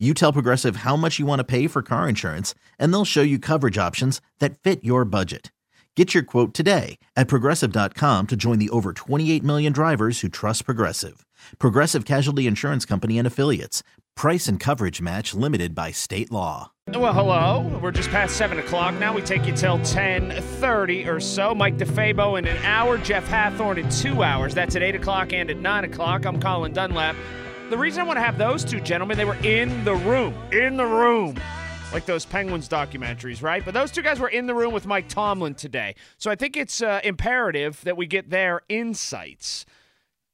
You tell Progressive how much you want to pay for car insurance, and they'll show you coverage options that fit your budget. Get your quote today at progressive.com to join the over 28 million drivers who trust Progressive. Progressive Casualty Insurance Company and Affiliates. Price and coverage match limited by state law. Well, hello. We're just past 7 o'clock now. We take you till 10.30 or so. Mike DeFabo in an hour, Jeff Hathhorn in two hours. That's at 8 o'clock and at 9 o'clock. I'm Colin Dunlap. The reason I want to have those two gentlemen, they were in the room. In the room like those Penguins documentaries, right? But those two guys were in the room with Mike Tomlin today. So I think it's uh, imperative that we get their insights.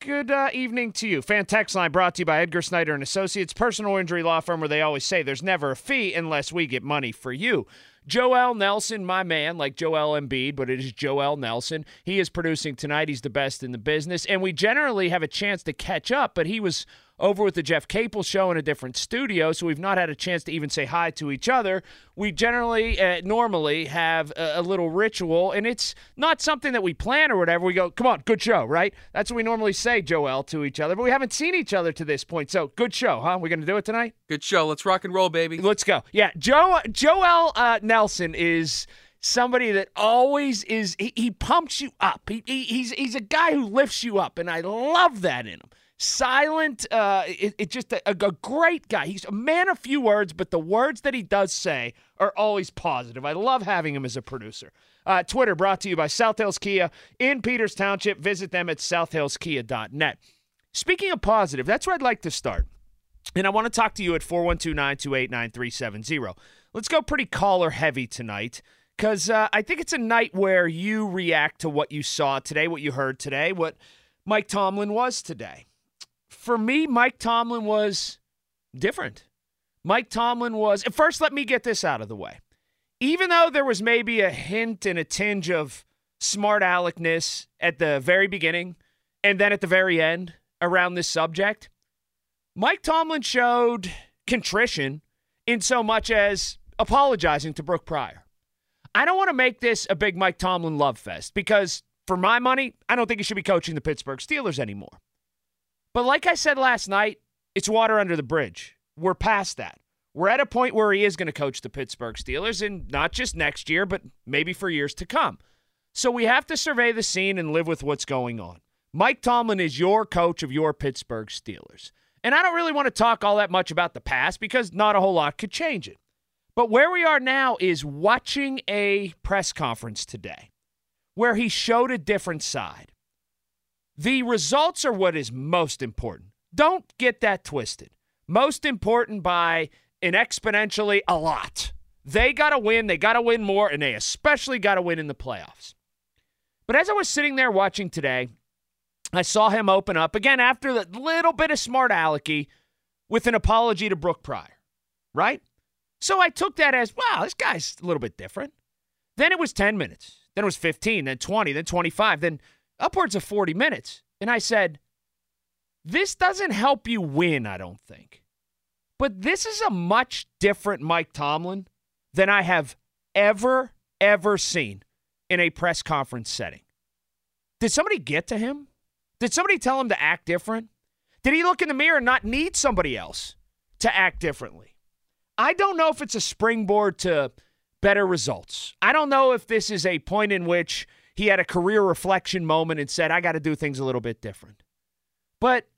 Good uh, evening to you. Fan text line brought to you by Edgar Snyder and Associates, personal injury law firm where they always say there's never a fee unless we get money for you. Joel Nelson, my man, like Joel Embiid, but it is Joel Nelson. He is producing tonight. He's the best in the business, and we generally have a chance to catch up. But he was over with the Jeff Capel show in a different studio, so we've not had a chance to even say hi to each other. We generally, uh, normally have a, a, little ritual, and it's not something that we plan or whatever. We go, come on, good show, right? That's what we normally say, Joel, to each other, but we haven't seen each other to this point. So good show, huh? We're going to do it tonight? Good show. Let's rock and roll, baby. Let's go. Yeah, Joe, Joel uh, Nelson is somebody that always is he, he pumps you up. He, he, he's he's a guy who lifts you up, and I love that in him silent. Uh, it, it just a, a, great guy. He's a man of few words, but the words that he does say are always positive. I love having him as a producer. Uh, Twitter brought to you by South Hills Kia in Peters Township. Visit them at southhillskia.net. Speaking of positive, that's where I'd like to start. And I want to talk to you at 412 928 9370. Let's go pretty caller heavy tonight because uh, I think it's a night where you react to what you saw today, what you heard today, what Mike Tomlin was today for me, Mike Tomlin was different. Mike Tomlin was, first, let me get this out of the way. Even though there was maybe a hint and a tinge of smart aleckness at the very beginning and then at the very end around this subject, Mike Tomlin showed contrition in so much as apologizing to Brooke Pryor. I don't want to make this a big Mike Tomlin love fest because, for my money, I don't think he should be coaching the Pittsburgh Steelers anymore. But like I said last night, it's water under the bridge. We're past that. We're at a point where he is going to coach the Pittsburgh Steelers, and not just next year, but maybe for years to come. So we have to survey the scene and live with what's going on. Mike Tomlin is your coach of your Pittsburgh Steelers. And I don't really want to talk all that much about the past because not a whole lot could change it. But where we are now is watching a press conference today where he showed a different side. The results are what is most important. Don't get that twisted. Most important by an exponentially a lot. They got to win, they got to win more, and they especially got to win in the playoffs. But as I was sitting there watching today, I saw him open up again after the little bit of smart alecky with an apology to Brooke Pryor, right? So I took that as, wow, this guy's a little bit different. Then it was 10 minutes. Then it was 15, then 20, then 25, then upwards of 40 minutes. And I said, This doesn't help you win, I don't think. But this is a much different Mike Tomlin than I have ever, ever seen in a press conference setting. Did somebody get to him? Did somebody tell him to act different? Did he look in the mirror and not need somebody else to act differently? I don't know if it's a springboard to better results. I don't know if this is a point in which he had a career reflection moment and said, I got to do things a little bit different. But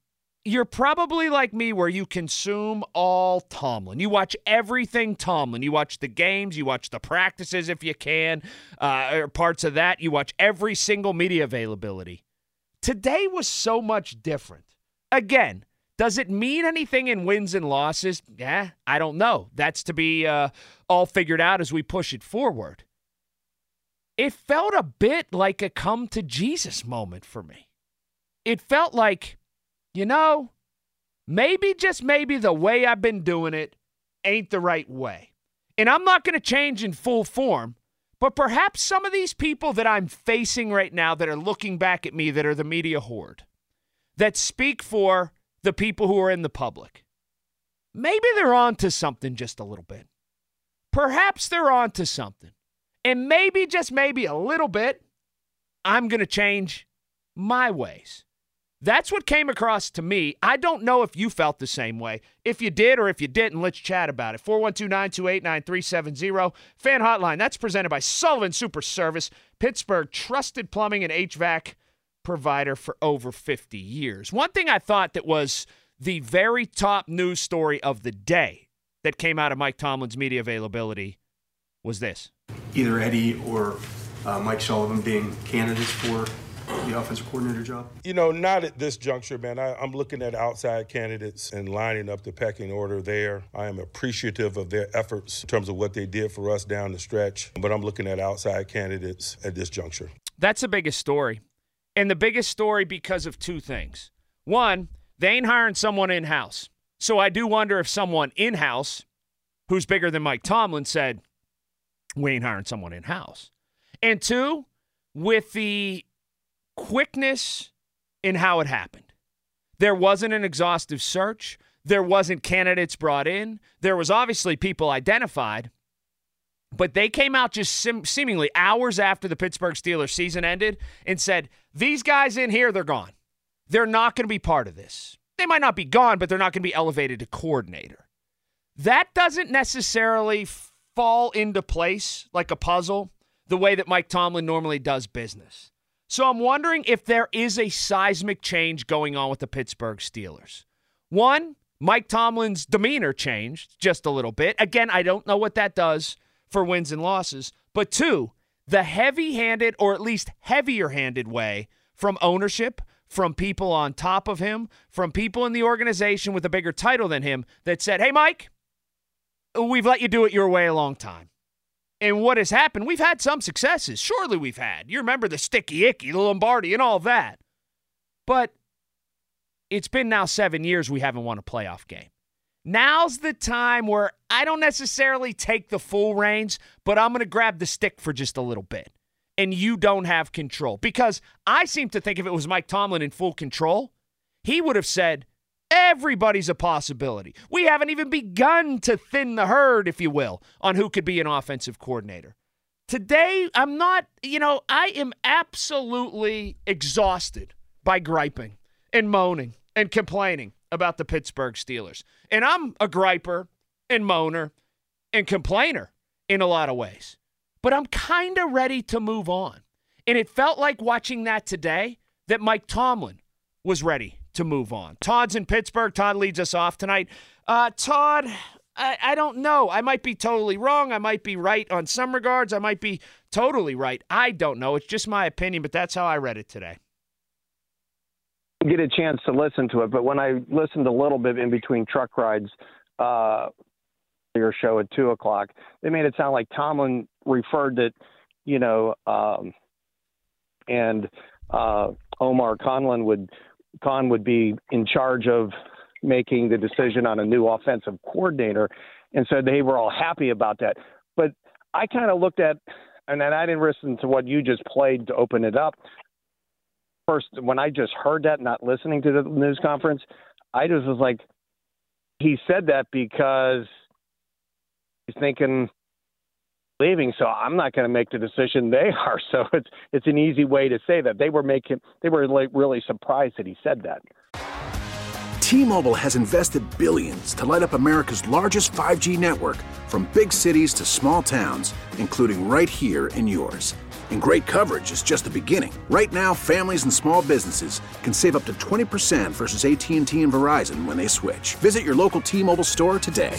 you're probably like me where you consume all Tomlin. You watch everything Tomlin. You watch the games, you watch the practices if you can, uh, or parts of that. You watch every single media availability. Today was so much different. Again, does it mean anything in wins and losses? Yeah, I don't know. That's to be uh, all figured out as we push it forward it felt a bit like a come to Jesus moment for me. It felt like, you know, maybe just maybe the way I've been doing it ain't the right way. And I'm not going to change in full form, but perhaps some of these people that I'm facing right now that are looking back at me that are the media horde, that speak for the people who are in the public, maybe they're on to something just a little bit. Perhaps they're on to something. And maybe, just maybe a little bit, I'm going to change my ways. That's what came across to me. I don't know if you felt the same way. If you did or if you didn't, let's chat about it. 412 928 9370. Fan Hotline. That's presented by Sullivan Super Service, Pittsburgh trusted plumbing and HVAC provider for over 50 years. One thing I thought that was the very top news story of the day that came out of Mike Tomlin's media availability was this. Either Eddie or uh, Mike Sullivan being candidates for the offensive coordinator job? You know, not at this juncture, man. I, am looking at outside candidates and lining up the pecking order there. I am appreciative of their efforts in terms of what they did for us down the stretch, but I'm looking at outside candidates at this juncture. That's the biggest story. And the biggest story because of two things. One, they ain't hiring someone in house. So I do wonder if someone in house who's bigger than Mike Tomlin said, we ain't hiring someone in house. And two, with the quickness in how it happened. There wasn't an exhaustive search. There wasn't candidates brought in. There was obviously people identified, but they came out just sim- seemingly hours after the Pittsburgh Steelers season ended and said, "These guys in here, they're gone. They're not going to be part of this. They might not be gone, but they're not going to be elevated to coordinator." That doesn't necessarily fall into place like a puzzle the way that Mike Tomlin normally does business. So I'm wondering if there is a seismic change going on with the Pittsburgh Steelers. One, Mike Tomlin's demeanor changed just a little bit. Again, I don't know what that does for wins and losses. But two, the heavy handed, or at least heavier handed way from ownership, from people on top of him, from people in the organization with a bigger title than him that said, hey, Mike, we've let you do it your way a long time. And what has happened, we've had some successes. Surely we've had. You remember the sticky icky, the Lombardi, and all that. But it's been now seven years we haven't won a playoff game. Now's the time where I don't necessarily take the full reins, but I'm going to grab the stick for just a little bit. And you don't have control. Because I seem to think if it was Mike Tomlin in full control, he would have said, Everybody's a possibility. We haven't even begun to thin the herd, if you will, on who could be an offensive coordinator. Today, I'm not, you know, I am absolutely exhausted by griping and moaning and complaining about the Pittsburgh Steelers. And I'm a griper and moaner and complainer in a lot of ways. But I'm kind of ready to move on. And it felt like watching that today that Mike Tomlin was ready to move on. Todd's in Pittsburgh. Todd leads us off tonight. Uh, Todd, I, I don't know. I might be totally wrong. I might be right on some regards. I might be totally right. I don't know. It's just my opinion, but that's how I read it today. Get a chance to listen to it, but when I listened a little bit in between truck rides, uh, your show at two o'clock, they made it sound like Tomlin referred that, you know, um, and uh, Omar Conlon would Khan would be in charge of making the decision on a new offensive coordinator, and so they were all happy about that. But I kind of looked at, and then I didn't listen to what you just played to open it up. First, when I just heard that, not listening to the news conference, I just was like, he said that because he's thinking leaving, so I'm not going to make the decision they are. So it's it's an easy way to say that they were making they were like really surprised that he said that. T-Mobile has invested billions to light up America's largest 5G network, from big cities to small towns, including right here in yours. And great coverage is just the beginning. Right now, families and small businesses can save up to 20% versus AT&T and Verizon when they switch. Visit your local T-Mobile store today.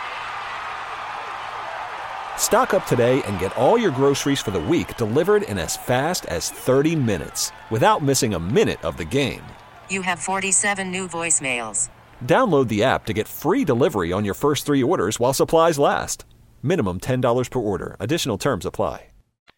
Stock up today and get all your groceries for the week delivered in as fast as 30 minutes without missing a minute of the game. You have 47 new voicemails. Download the app to get free delivery on your first three orders while supplies last. Minimum $10 per order. Additional terms apply.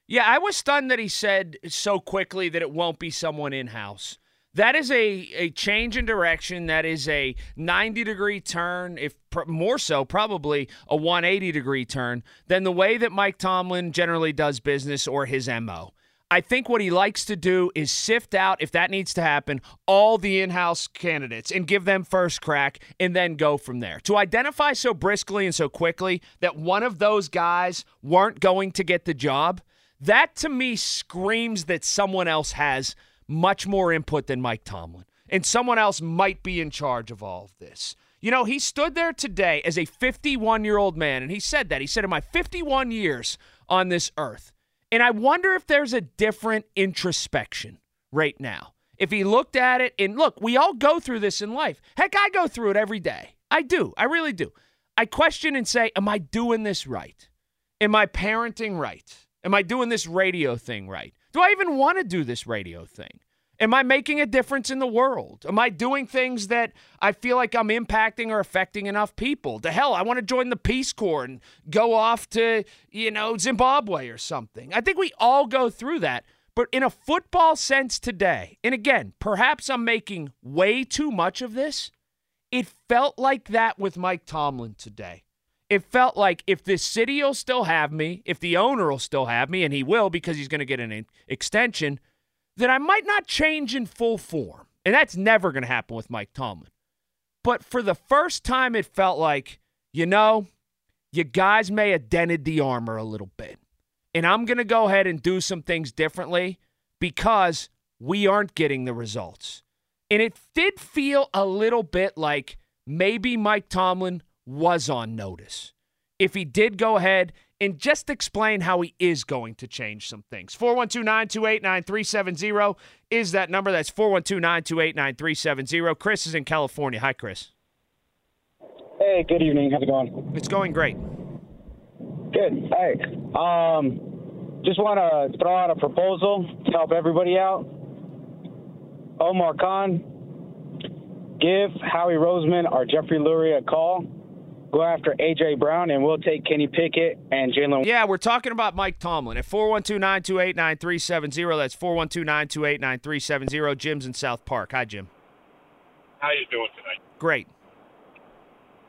Yeah, I was stunned that he said so quickly that it won't be someone in house. That is a, a change in direction. That is a 90 degree turn, if pr- more so, probably a 180 degree turn than the way that Mike Tomlin generally does business or his MO. I think what he likes to do is sift out, if that needs to happen, all the in house candidates and give them first crack and then go from there. To identify so briskly and so quickly that one of those guys weren't going to get the job, that to me screams that someone else has much more input than Mike Tomlin. And someone else might be in charge of all of this. You know, he stood there today as a 51 year old man, and he said that. He said, In my 51 years on this earth, and I wonder if there's a different introspection right now. If he looked at it, and look, we all go through this in life. Heck, I go through it every day. I do. I really do. I question and say, Am I doing this right? Am I parenting right? Am I doing this radio thing right? Do I even want to do this radio thing? Am I making a difference in the world? Am I doing things that I feel like I'm impacting or affecting enough people? To hell, I want to join the Peace Corps and go off to, you know, Zimbabwe or something. I think we all go through that. But in a football sense today, and again, perhaps I'm making way too much of this, it felt like that with Mike Tomlin today it felt like if the city will still have me, if the owner will still have me, and he will because he's going to get an extension, then I might not change in full form. And that's never going to happen with Mike Tomlin. But for the first time, it felt like, you know, you guys may have dented the armor a little bit. And I'm going to go ahead and do some things differently because we aren't getting the results. And it did feel a little bit like maybe Mike Tomlin was on notice. If he did go ahead and just explain how he is going to change some things. 412 928 9370 is that number. That's 412 928 9370. Chris is in California. Hi, Chris. Hey, good evening. How's it going? It's going great. Good. Hey, um, just want to throw out a proposal to help everybody out. Omar Khan, give Howie Roseman or Jeffrey Lurie a call go after A.J. Brown, and we'll take Kenny Pickett and Jalen. Yeah, we're talking about Mike Tomlin at 412 928 9370. That's 412 928 9370. Jim's in South Park. Hi, Jim. How you doing tonight? Great.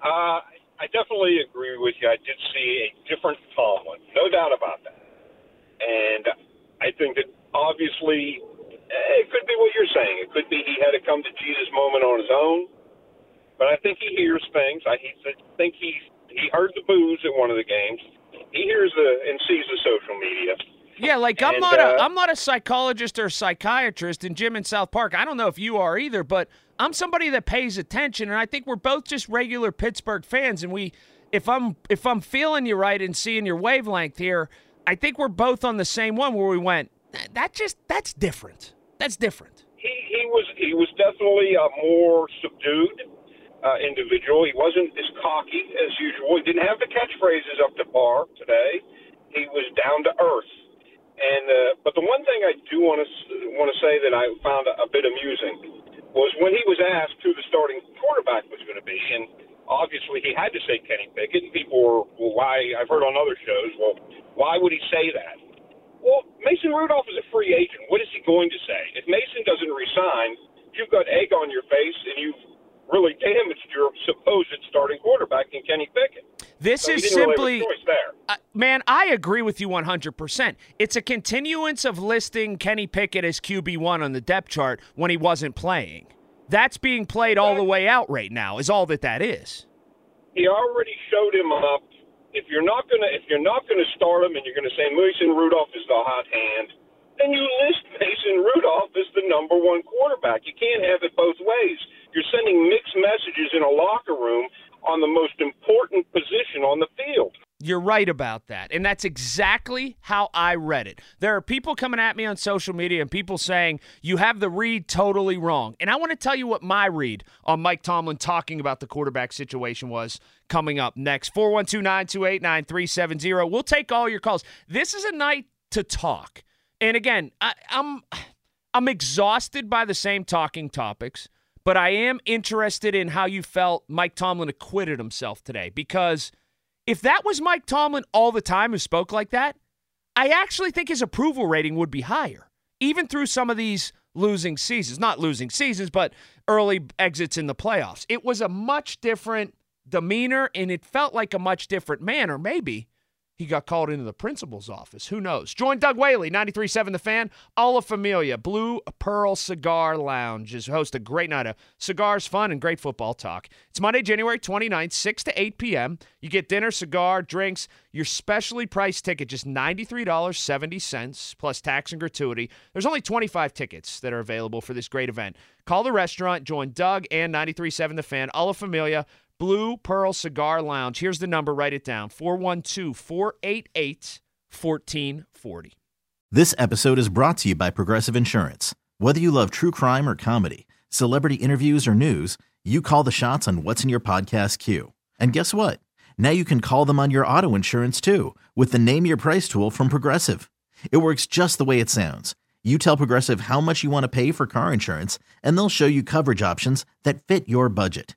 Uh, I definitely agree with you. I did see a different Tomlin, no doubt about that. And I think that obviously eh, it could be what you're saying. It could be he had a come to Jesus moment on his own but I think he hears things. I think he he heard the boos at one of the games. He hears the and sees the social media. Yeah, like I'm not uh, a I'm not a psychologist or psychiatrist, and Jim in South Park. I don't know if you are either, but I'm somebody that pays attention, and I think we're both just regular Pittsburgh fans. And we, if I'm if I'm feeling you right and seeing your wavelength here, I think we're both on the same one where we went. That just that's different. That's different. He he was he was definitely uh, more subdued uh, individual. He wasn't as cocky as usual. He didn't have the catchphrases up to par today. He was down to earth. And uh, but the one thing I do want to want to say that I found a, a bit amusing was when he was asked who the starting quarterback was going to be, and obviously he had to say Kenny Pickett. And people were, well, why? I've heard on other shows, well, why would he say that? Well, Mason Rudolph is a free agent. What is he going to say? If Mason doesn't resign, you've got egg on your face, and you've really damaged your supposed starting quarterback in Kenny Pickett. This so is simply, really uh, man. I agree with you 100. percent It's a continuance of listing Kenny Pickett as QB one on the depth chart when he wasn't playing. That's being played all the way out right now. Is all that that is. He already showed him up if you're not gonna if you're not gonna start him and you're gonna say Mason Rudolph is the hot hand, then you list Mason Rudolph as the number one quarterback. You can't have it both ways. You're sending mixed messages in a locker room on the most important position on the field. You're right about that. And that's exactly how I read it. There are people coming at me on social media and people saying, you have the read totally wrong. And I want to tell you what my read on Mike Tomlin talking about the quarterback situation was coming up next. 412 928 9370. We'll take all your calls. This is a night to talk. And again, I, I'm I'm exhausted by the same talking topics, but I am interested in how you felt Mike Tomlin acquitted himself today. Because if that was Mike Tomlin all the time who spoke like that, I actually think his approval rating would be higher, even through some of these losing seasons. Not losing seasons, but early exits in the playoffs. It was a much different demeanor, and it felt like a much different manner, maybe he got called into the principal's office. Who knows? Join Doug Whaley, 93.7 The Fan, Alla Famiglia, Blue Pearl Cigar Lounge is host a great night of cigars, fun, and great football talk. It's Monday, January 29th, 6 to 8 p.m. You get dinner, cigar, drinks, your specially priced ticket, just $93.70 plus tax and gratuity. There's only 25 tickets that are available for this great event. Call the restaurant, join Doug and 93.7 The Fan, Alla Famiglia, Blue Pearl Cigar Lounge. Here's the number, write it down 412 488 1440. This episode is brought to you by Progressive Insurance. Whether you love true crime or comedy, celebrity interviews or news, you call the shots on what's in your podcast queue. And guess what? Now you can call them on your auto insurance too with the Name Your Price tool from Progressive. It works just the way it sounds. You tell Progressive how much you want to pay for car insurance, and they'll show you coverage options that fit your budget.